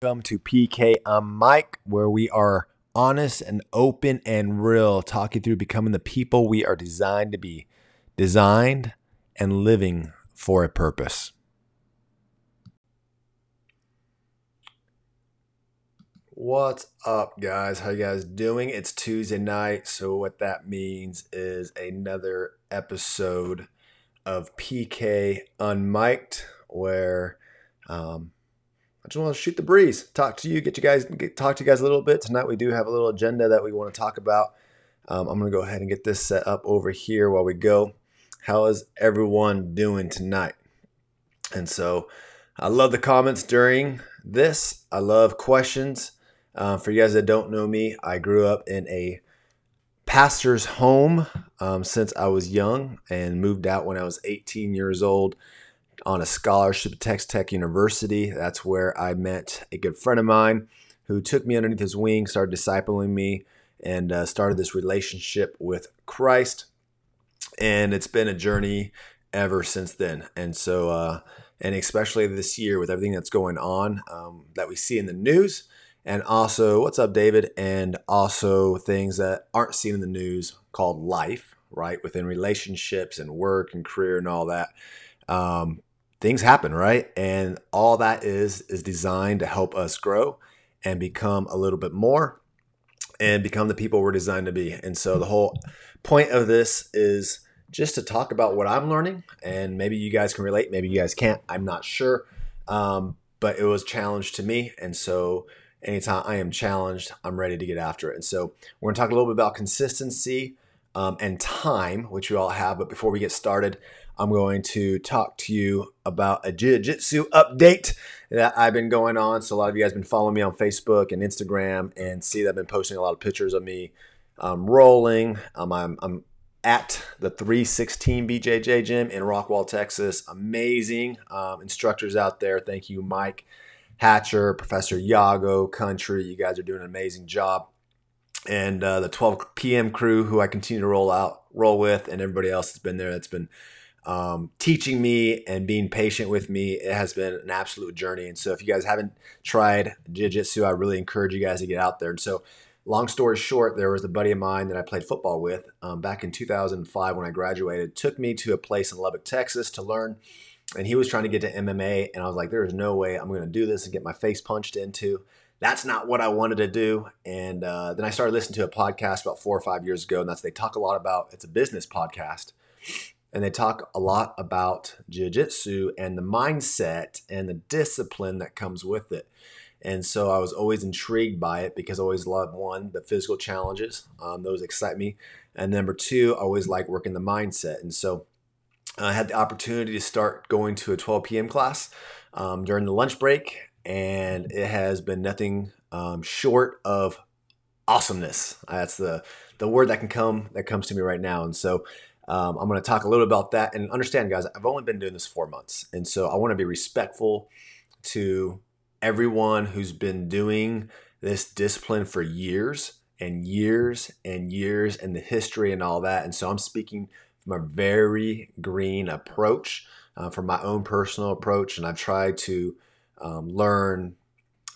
Welcome to PK Unmiked, where we are honest and open and real, talking through becoming the people we are designed to be, designed and living for a purpose. What's up, guys? How you guys doing? It's Tuesday night, so what that means is another episode of PK Unmiked, where um, I just want to shoot the breeze, talk to you, get you guys, get, talk to you guys a little bit tonight. We do have a little agenda that we want to talk about. Um, I'm to go ahead and get this set up over here while we go. How is everyone doing tonight? And so, I love the comments during this. I love questions. Uh, for you guys that don't know me, I grew up in a pastor's home um, since I was young and moved out when I was 18 years old on a scholarship at Texas Tech University. That's where I met a good friend of mine who took me underneath his wing, started discipling me, and uh, started this relationship with Christ. And it's been a journey ever since then. And so, uh, and especially this year with everything that's going on um, that we see in the news, and also what's up david and also things that aren't seen in the news called life right within relationships and work and career and all that um, things happen right and all that is is designed to help us grow and become a little bit more and become the people we're designed to be and so the whole point of this is just to talk about what i'm learning and maybe you guys can relate maybe you guys can't i'm not sure um, but it was challenge to me and so anytime I am challenged, I'm ready to get after it. And so we're going to talk a little bit about consistency um, and time, which we all have. But before we get started, I'm going to talk to you about a jiu-jitsu update that I've been going on. So a lot of you guys have been following me on Facebook and Instagram and see that I've been posting a lot of pictures of me um, rolling. Um, I'm, I'm at the 316 BJJ gym in Rockwall, Texas. Amazing um, instructors out there. Thank you, Mike Hatcher, Professor Yago, Country. You guys are doing an amazing job. And uh, the 12 p.m. crew, who I continue to roll out, roll with, and everybody else that's been there, that's been um, teaching me and being patient with me. It has been an absolute journey. And so, if you guys haven't tried Jiu Jitsu, I really encourage you guys to get out there. And so, long story short, there was a buddy of mine that I played football with um, back in 2005 when I graduated. Took me to a place in Lubbock, Texas, to learn and he was trying to get to MMA, and I was like, there is no way I'm going to do this and get my face punched into. That's not what I wanted to do. And uh, then I started listening to a podcast about four or five years ago, and that's they talk a lot about. It's a business podcast, and they talk a lot about jiu-jitsu and the mindset and the discipline that comes with it. And so I was always intrigued by it because I always loved one, the physical challenges. Um, those excite me. And number two, I always like working the mindset. And so I had the opportunity to start going to a 12 p.m. class um, during the lunch break, and it has been nothing um, short of awesomeness. That's the the word that can come that comes to me right now. And so um, I'm going to talk a little bit about that and understand, guys. I've only been doing this four months, and so I want to be respectful to everyone who's been doing this discipline for years and years and years and the history and all that. And so I'm speaking from a very green approach, uh, from my own personal approach, and I've tried to um, learn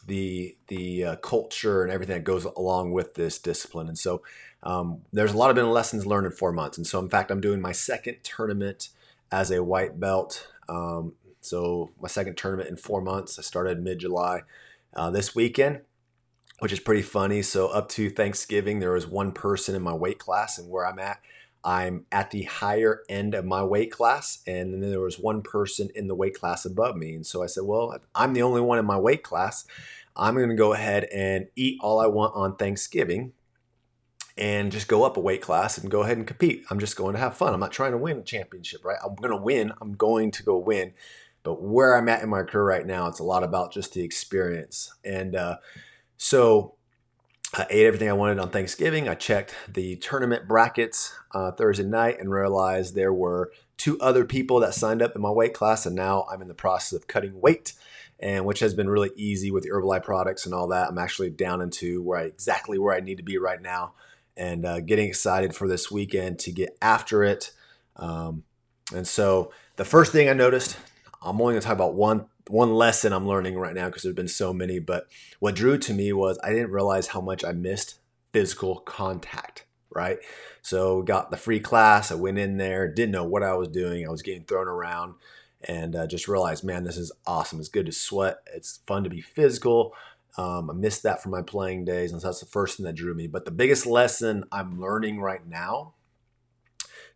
the the uh, culture and everything that goes along with this discipline. And so um, there's a lot of been lessons learned in four months. And so in fact, I'm doing my second tournament as a white belt. Um, so my second tournament in four months. I started mid July uh, this weekend which is pretty funny. So up to Thanksgiving, there was one person in my weight class, and where I'm at, I'm at the higher end of my weight class, and then there was one person in the weight class above me. And so I said, Well, I'm the only one in my weight class. I'm going to go ahead and eat all I want on Thanksgiving and just go up a weight class and go ahead and compete. I'm just going to have fun. I'm not trying to win a championship, right? I'm going to win. I'm going to go win. But where I'm at in my career right now, it's a lot about just the experience. And uh, so I ate everything I wanted on Thanksgiving. I checked the tournament brackets uh, Thursday night and realized there were two other people that signed up in my weight class, and now I'm in the process of cutting weight, and which has been really easy with the Herbalife products and all that. I'm actually down into where I, exactly where I need to be right now, and uh, getting excited for this weekend to get after it. Um, and so the first thing I noticed, I'm only going to talk about one one lesson I'm learning right now because there's been so many, but what drew to me was I didn't realize how much I missed physical contact, right? So got the free class, I went in there, didn't know what I was doing. I was getting thrown around and uh, just realized, man, this is awesome. It's good to sweat. It's fun to be physical. Um, I missed that from my playing days, and so that's the first thing that drew me. But the biggest lesson I'm learning right now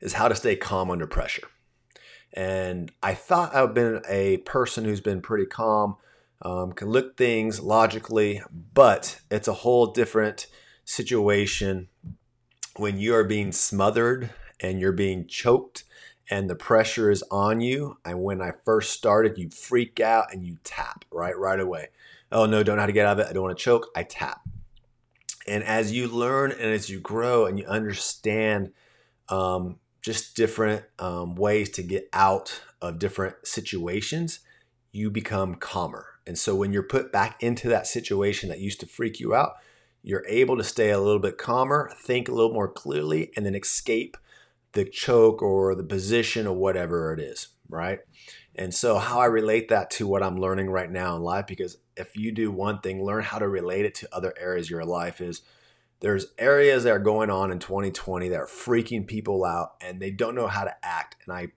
is how to stay calm under pressure. And I thought I've been a person who's been pretty calm, um, can look things logically, but it's a whole different situation when you are being smothered and you're being choked and the pressure is on you. And when I first started, you freak out and you tap right right away. Oh no, don't know how to get out of it. I don't want to choke. I tap. And as you learn and as you grow and you understand um, just different um, ways to get out of different situations, you become calmer. And so when you're put back into that situation that used to freak you out, you're able to stay a little bit calmer, think a little more clearly, and then escape the choke or the position or whatever it is, right? And so, how I relate that to what I'm learning right now in life, because if you do one thing, learn how to relate it to other areas of your life, is there's areas that are going on in 2020 that are freaking people out and they don't know how to act. And I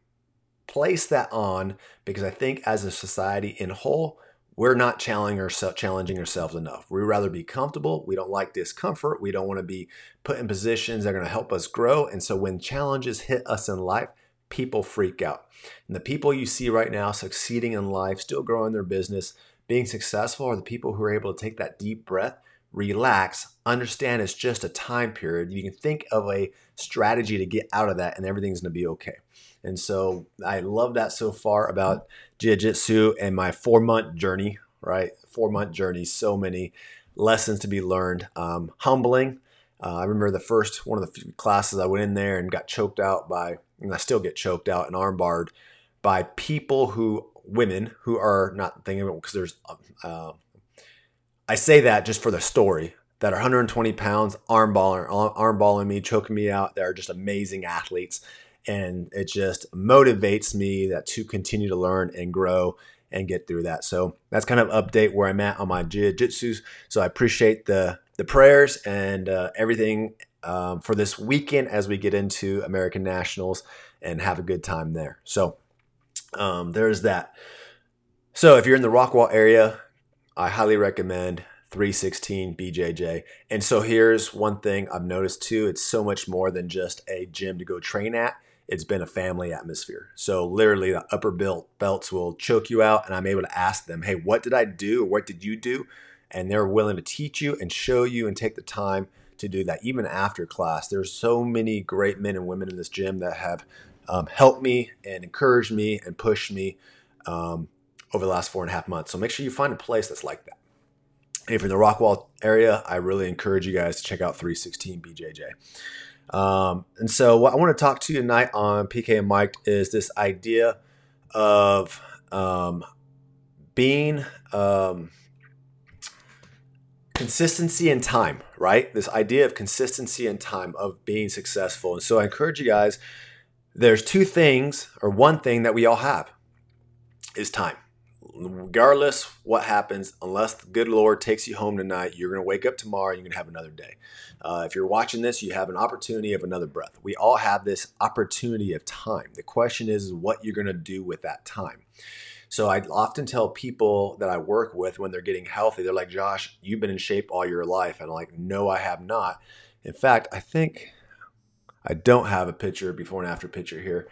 place that on because I think as a society in whole, we're not challenging, ourselves, enough. We rather be comfortable. We don't like discomfort. We don't want to be put in positions that are going to help us grow. And so when challenges hit us in life, people freak out. And the people you see right now succeeding in life, still growing their business, being successful, are the people who are able to take that deep breath relax, understand it's just a time period. You can think of a strategy to get out of that, and everything's to be okay. And so I love that so far about Jiu Jitsu and my four month journey, right? Four month journey, so many lessons to be learned. Um, humbling. Uh, I remember the first one of the classes I went in there and got choked out by, and I still get choked out and armbarred by people who, women who are not thinking about because there's uh, I say that just for the story that are 120 pounds, armbarring, arm me, choking me out. They're just amazing athletes. And it just motivates me that to continue to learn and grow and get through that. So that's kind of update where I'm at on my jiu-jitsu. So I appreciate the the prayers and uh, everything um, for this weekend as we get into American Nationals and have a good time there. So um, there's that. So if you're in the Rockwall area, I highly recommend 316 BJJ. And so here's one thing I've noticed too it's so much more than just a gym to go train at. It's been a family atmosphere. So literally the upper belt belts will choke you out and I'm able to ask them, "Hey, what did I do? Or what did you do?" And they're willing to teach you and show you and take the time to do that even after class. There's so many great men and women in this gym that have um, helped me and encouraged me and pushed me um, over the last four and a half months. So make sure you find a place that's like that. If you're in the Rockwall area, I really encourage you guys to check out 316 BJJ. Um, and so, what I want to talk to you tonight on PK Unmiked is this idea of um, being um, consistency and time, right? This idea of consistency and time of being successful. And so, I encourage you guys. There's two things, or one thing that we all have, is time regardless what happens, unless the good Lord takes you home tonight, you're going to wake up tomorrow and you're going to have another day. Uh, if you're watching this, you have an opportunity of another breath. We all have this opportunity of time. The question is what you're going to do with that time. So I often tell people that I work with when they're getting healthy, they're like, Josh, you've been in shape all your life. And I'm like, no, I have not. In fact, I think I don't have a picture before and after picture here,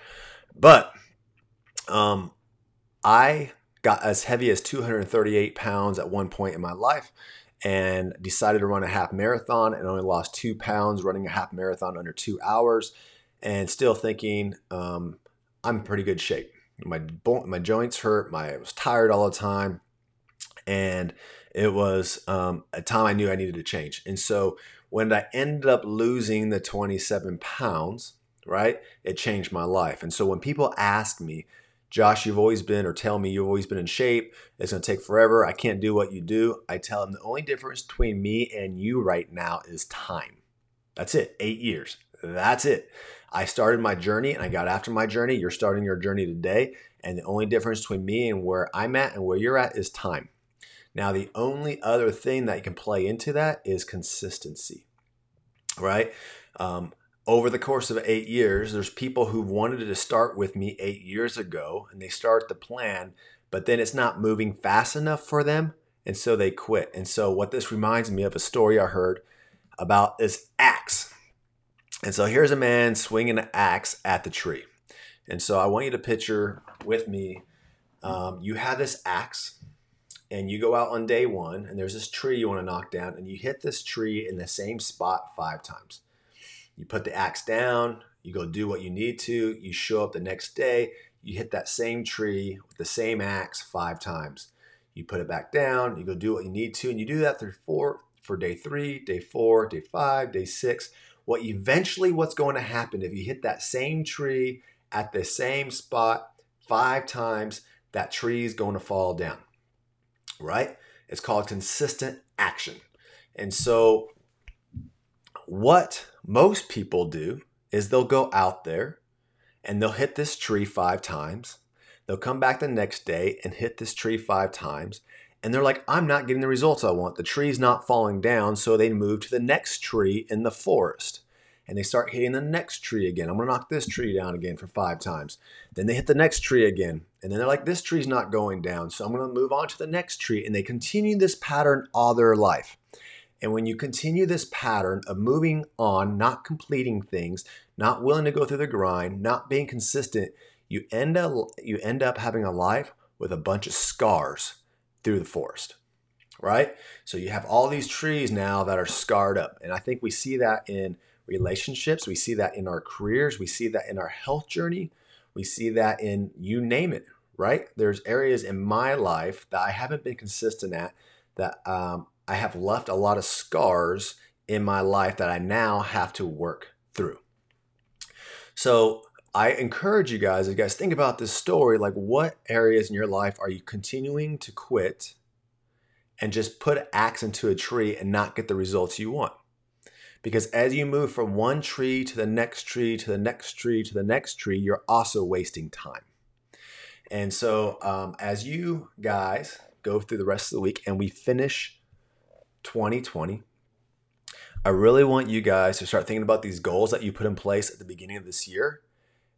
but um, I got as heavy as 238 pounds at one point in my life and decided to run a half marathon and only lost two pounds running a half marathon under two hours and still thinking um, I'm in pretty good shape. My, my joints hurt, my, I was tired all the time. And it was um, a time I knew I needed to change. And so when I ended up losing the 27 pounds, right, it changed my life. And so when people ask me, Josh, you've always been, or tell me you've always been in shape. It's going to take forever. I can't do what you do. I tell them the only difference between me and you right now is time. That's it. Eight years. That's it. I started my journey and I got after my journey. You're starting your journey today. And the only difference between me and where I'm at and where you're at is time. Now, the only other thing that can play into that is consistency, right? Um, over the course of eight years, there's people who wanted to start with me eight years ago and they start the plan, but then it's not moving fast enough for them. And so they quit. And so, what this reminds me of a story I heard about this axe. And so, here's a man swinging an axe at the tree. And so, I want you to picture with me um, you have this axe and you go out on day one and there's this tree you want to knock down and you hit this tree in the same spot five times you put the axe down, you go do what you need to, you show up the next day, you hit that same tree with the same axe five times. You put it back down, you go do what you need to, and you do that through four for day three, day four, day five, day six. What eventually what's going to happen if you hit that same tree at the same spot five times, that tree is going to fall down. Right? It's called consistent action. And so what most people do is they'll go out there and they'll hit this tree five times. They'll come back the next day and hit this tree five times. And they're like, I'm not getting the results I want. The tree's not falling down. So they move to the next tree in the forest and they start hitting the next tree again. I'm going to knock this tree down again for five times. Then they hit the next tree again. And then they're like, this tree's not going down. So I'm going to move on to the next tree. And they continue this pattern all their life. And when you continue this pattern of moving on, not completing things, not willing to go through the grind, not being consistent, you end up you end up having a life with a bunch of scars through the forest. Right? So you have all these trees now that are scarred up. And I think we see that in relationships, we see that in our careers, we see that in our health journey, we see that in you name it, right? There's areas in my life that I haven't been consistent at that um, I have left a lot of scars in my life that I now have to work through. So I encourage you guys, you guys think about this story, like what areas in your life are you continuing to quit and just put axe into a tree and not get the results you want? Because as you move from one tree to the next tree to the next tree to the next tree, you're also wasting time. And so, um, as you guys go through the rest of the week and we finish 2020. I really want you guys to start thinking about these goals that you put in place at the beginning of this year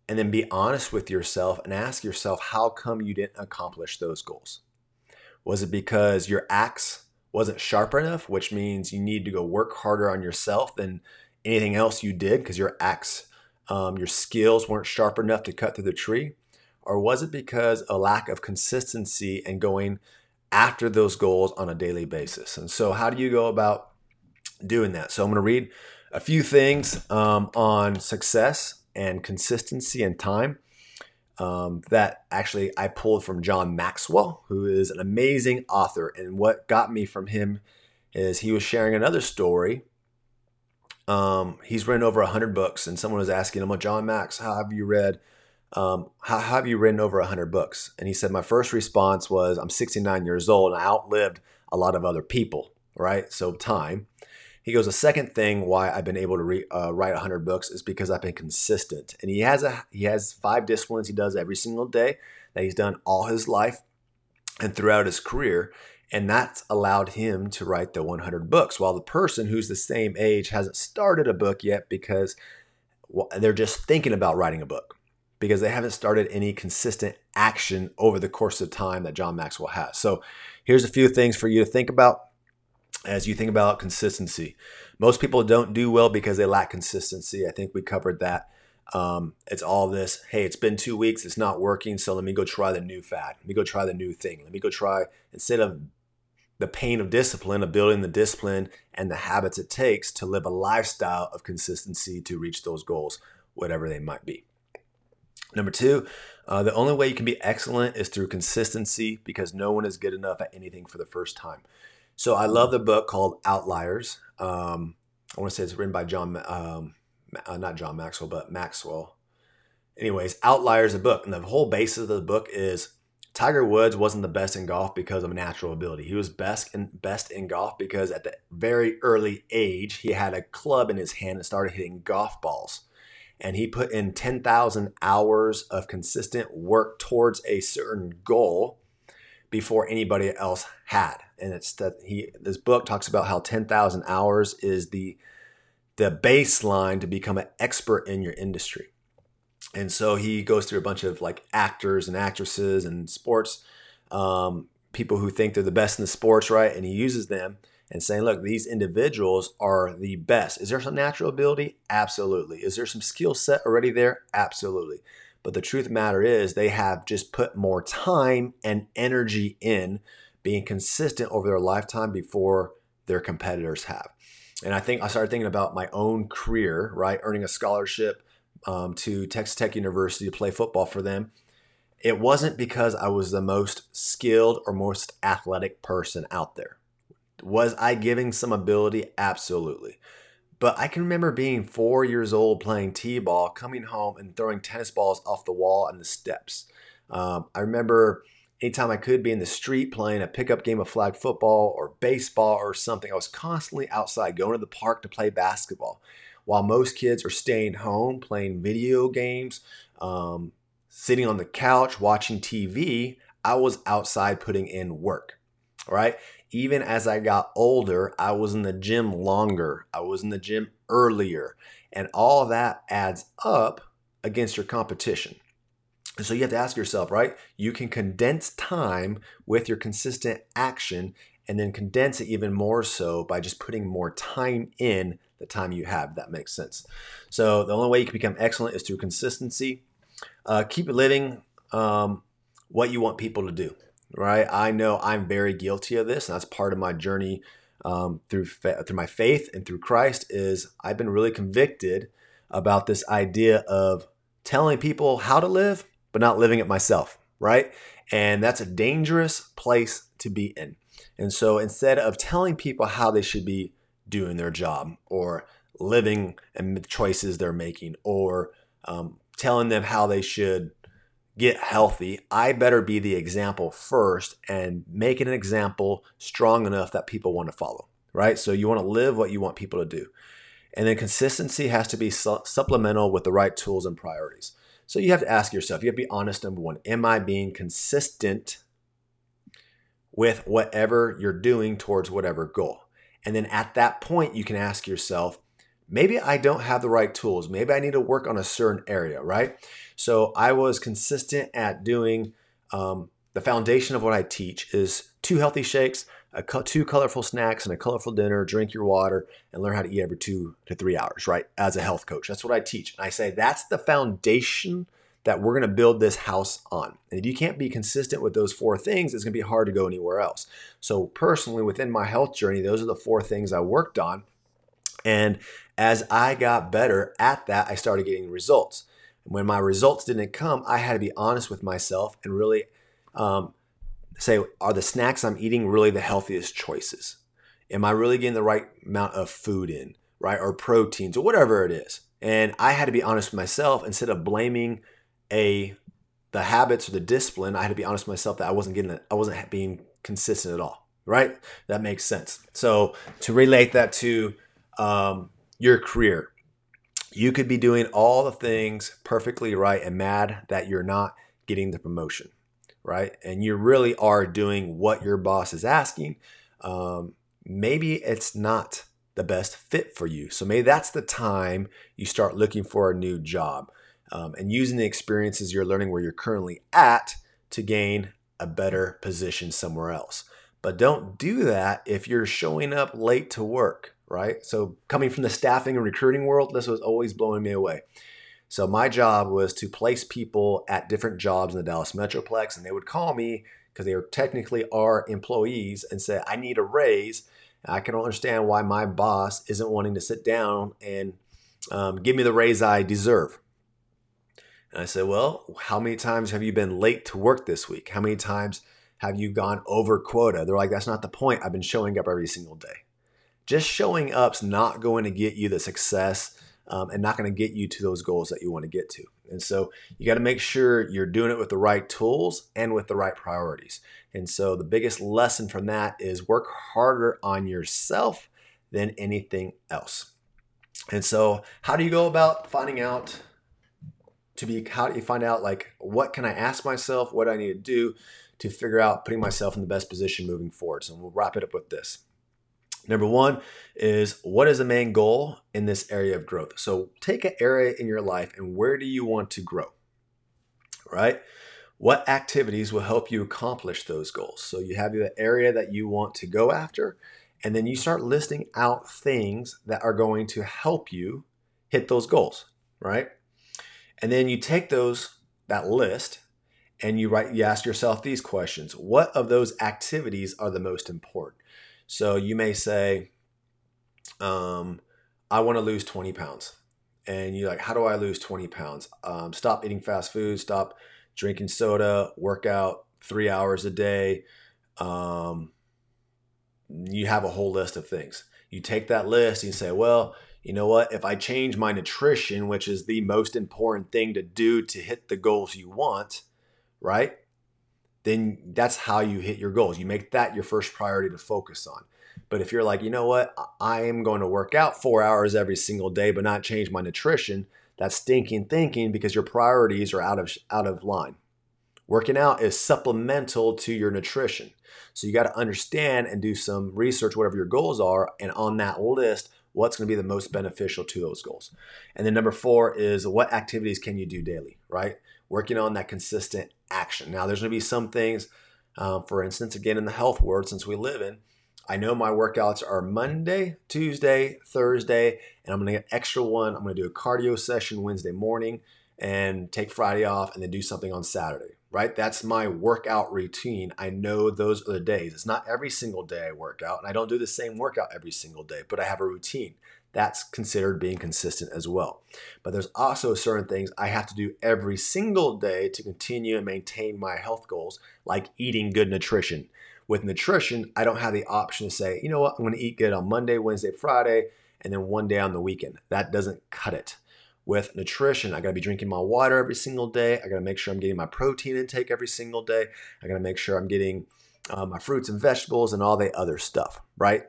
and then be honest with yourself and ask yourself how come you didn't accomplish those goals? Was it because your axe wasn't sharp enough, which means you need to go work harder on yourself than anything else you did because your axe, um, your skills weren't sharp enough to cut through the tree? Or was it because a lack of consistency and going after those goals on a daily basis. And so, how do you go about doing that? So, I'm going to read a few things um, on success and consistency and time um, that actually I pulled from John Maxwell, who is an amazing author. And what got me from him is he was sharing another story. Um, he's written over 100 books, and someone was asking him, well, John Max, how have you read? Um, how, how, have you written over 100 books? And he said, my first response was, I'm 69 years old and I outlived a lot of other people, right? So time. He goes, the second thing why I've been able to re, uh, write 100 books is because I've been consistent. And he has a he has five disciplines he does every single day that he's done all his life and throughout his career. And that's allowed him to write the 100 books, while the person who's the same age hasn't started a book yet because they're just thinking about writing a book because they haven't started any consistent action over the course of time that John Maxwell has. So here's a few things for you to think about as you think about consistency. Most people don't do well because they lack consistency. I think we covered that. Um, it's all this, hey, it's been two weeks, it's not working, so let me go try the new fad. Let me go try the new thing. Let me go try, instead of the pain of discipline, of building the discipline and the habits it takes to live a lifestyle of consistency to reach those goals, whatever they might be. Number two, uh, the only way you can be excellent is through consistency because no one is good enough at anything for the first time. So I love the book called Outliers. Um, I want to say it's written by John, um, uh, not John Maxwell, but Maxwell. Anyways, Outliers, a book, and the whole basis of the book is Tiger Woods wasn't the best in golf because of natural ability. He was best in best in golf because at the very early age he had a club in his hand and started hitting golf balls. And he put in 10,000 hours of consistent work towards a certain goal before anybody else had. And it's that he this book talks about how 10,000 hours is the the baseline to become an expert in your industry. And so he goes through a bunch of like actors and actresses and sports um, people who think they're the best in the sports, right? And he uses them and saying, look, these individuals are the best. Is there some natural ability? Absolutely. Is there some skill set already there? Absolutely. But the truth the matter is, they have just put more time and energy in being consistent over their lifetime before their competitors have. And I think I started thinking about my own career, right? Earning a scholarship um, to Texas Tech University to play football for them. It wasn't because I was the most skilled or most athletic person out there. Was I giving some ability? Absolutely. But I can remember being four years old playing t ball, coming home and throwing tennis balls off the wall and the steps. Um, I remember anytime I could be in the street playing a pickup game of flag football or baseball or something, I was constantly outside going to the park to play basketball. While most kids are staying home playing video games, um, sitting on the couch watching TV, I was outside putting in work. Right even as I got older, I was in the gym longer. I was in the gym earlier. And all that adds up against your competition. And so you have to ask yourself, right? You can condense time with your consistent action and then condense it even more so by just putting more time in the time you have. That makes sense. So the only way you can become excellent is through consistency. Uh, keep living um, what you want people to do right? I know I'm very guilty of this, and that's part of my journey um, through fa- through my faith and through Christ. Is I've been really convicted about this idea of telling people how to live, but not living it myself, right? And that's a dangerous place to be in. And so instead of telling people how they should be doing their job or living and the choices they're making or um, telling them how they should get healthy, I better be the example first and make it an example strong enough that people want to follow, right? So you want to live what you want people to do. And then consistency has to be su- supplemental with the right tools and priorities. So you have to ask yourself, you have to be honest, number one, am I being consistent with whatever you're doing towards whatever goal? And then at that point, you can ask yourself, maybe I don't have the right tools. Maybe I need to work on a certain area, right? So I was consistent at doing um, the foundation of what I teach is two healthy shakes, co- two colorful snacks, and a colorful dinner. Drink your water and learn how to eat every two to three hours, right? As a health coach, that's what I teach. And I say that's the foundation that we're going to build this house on. And if you can't be consistent with those four things, it's going to be hard to go anywhere else. So, personally, within my health journey, those are the four things I worked on. And as I got better at that, I started getting results. When my results didn't come, I had to be honest with myself and really um, say, are the snacks I'm eating really the healthiest choices? Am I really getting the right amount of food in, right? Or proteins or whatever it is. And I had to be honest with myself instead of blaming a the habits or the discipline. I had to be honest with myself that I wasn't getting it. I wasn't being consistent at all. Right? That makes sense. So to relate that to um, your career, you could be doing all the things perfectly right and mad that you're not getting the promotion, right? And you really are doing what your boss is asking. Um, maybe it's not the best fit for you. So maybe that's the time you start looking for a new job um, and using the experiences you're learning where you're currently at to gain a better position somewhere else. But don't do that if you're showing up late to work right? So coming from the staffing and recruiting world, this was always blowing me away. So my job was to place people at different jobs in the Dallas Metroplex, and they would call me because they were technically our employees and say, "I need a raise." I can understand why my boss isn't wanting to sit down and um, give me the raise I deserve. And I said, "Well, how many times have you been late to work this week? How many times have you gone over quota?" They're like, "That's not the point. I've been showing up every single day." Just showing up's not going to get you the success um, and not going to get you to those goals that you want to get to. And so you got to make sure you're doing it with the right tools and with the right priorities. And so the biggest lesson from that is work harder on yourself than anything else. And so, how do you go about finding out to be how do you find out like what can I ask myself, what do I need to do to figure out putting myself in the best position moving forward. So we'll wrap it up with this. Number one is what is the main goal in this area of growth? So take an area in your life and where do you want to grow? Right? What activities will help you accomplish those goals? So you have the area that you want to go after, and then you start listing out things that are going to help you hit those goals, right? And then you take those that list and you write you ask yourself these questions. What of those activities are the most important? So you may say, um, I want to lose 20 pounds. And you're like, how do I lose 20 pounds? Um, stop eating fast food, stop drinking soda, work out three hours a day. Um, you have a whole list of things. You take that list and say, well, you know what? If I change my nutrition, which is the most important thing to do to hit the goals you want, right? Then that's how you hit your goals. You make that your first priority to focus on. But if you're like, you know what? I am going to work out four hours every single day, but not change my nutrition, that's stinking thinking because your priorities are out of out of line. Working out is supplemental to your nutrition. So you got to understand and do some research, whatever your goals are, and on that list, what's going to be the most beneficial to those goals. And then number four is what activities can you do daily, right? Working on that consistent action. Now, there's going to be some things, um, for instance, again, in the health world, since we live in, I know my workouts are Monday, Tuesday, Thursday, and I'm going to get extra one. I'm going to do a cardio session Wednesday morning and take Friday off and then do something on Saturday, right? That's my workout routine. I know those are the days. It's not every single day I work out, and I don't do the same workout every single day, but I have a routine. That's considered being consistent as well. But there's also certain things I have to do every single day to continue and maintain my health goals, like eating good nutrition. With nutrition, I don't have the option to say, you know what, I'm to eat good on Monday, Wednesday, Friday, and then one day on the weekend. That doesn't cut it. With nutrition, I got to be drinking my water every single day. I got to make sure I'm getting my protein intake every single day. I got to make sure I'm getting uh, my fruits and vegetables and all the other stuff, right?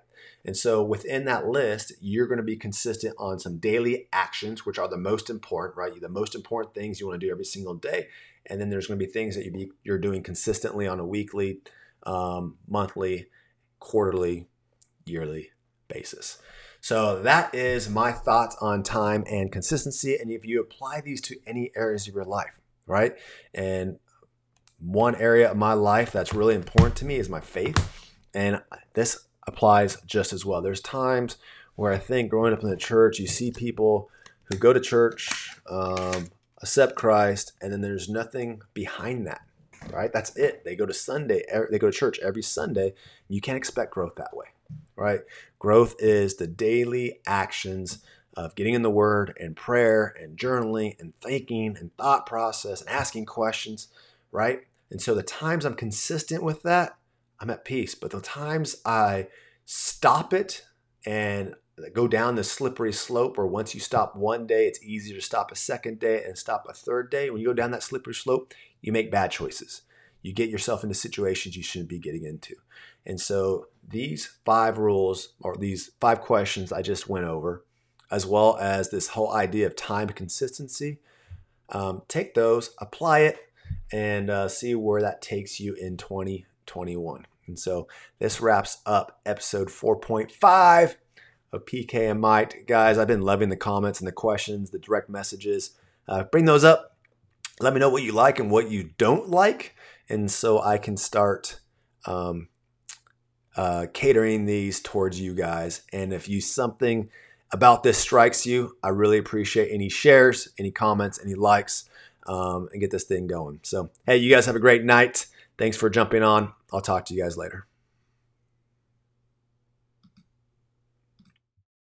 And so within that list, you're going to be consistent on some daily actions, which are the most important, right? The most important things you want to do every single day. And then there's going to be things that you be, you're doing consistently on a weekly, um, monthly, quarterly, yearly basis. So that is my thoughts on time and consistency. And if you apply these to any areas of your life, right? And one area of my life that's really important to me is my faith. And this applies just as well. There's times where I think growing up in the church, you see people who go to church, um, accept Christ, and then there's nothing behind that right? That's it. They go to Sunday, they go to church every Sunday. You can't expect growth that way, right? Growth is the daily actions of getting in the Word and prayer and journaling and thinking and thought process and asking questions, right? And so the times I'm consistent with that, I'm at peace. But the times I stop it and go down the slippery slope where once you stop one day, it's easier to stop a second day and stop a third day. When you go down that slippery slope, you make bad choices. You get yourself into situations you shouldn't be getting into. And so these five rules or these five questions I just went over, as well as this whole idea of time consistency, um, take those, apply it, and uh, see where that takes you in 2021. And so this wraps up episode 4.5 of PK Unmiked. Guys, I've been loving the comments and the questions, the direct messages. Uh, bring those up. Let me know what you like and what you don't like. And so I can start um, uh, catering these towards you guys. And if you something about this strikes you, I really appreciate any shares, any comments, any likes, um, and get this thing going. So, hey, you guys have a great night. Thanks for jumping on. I'll talk to you guys later.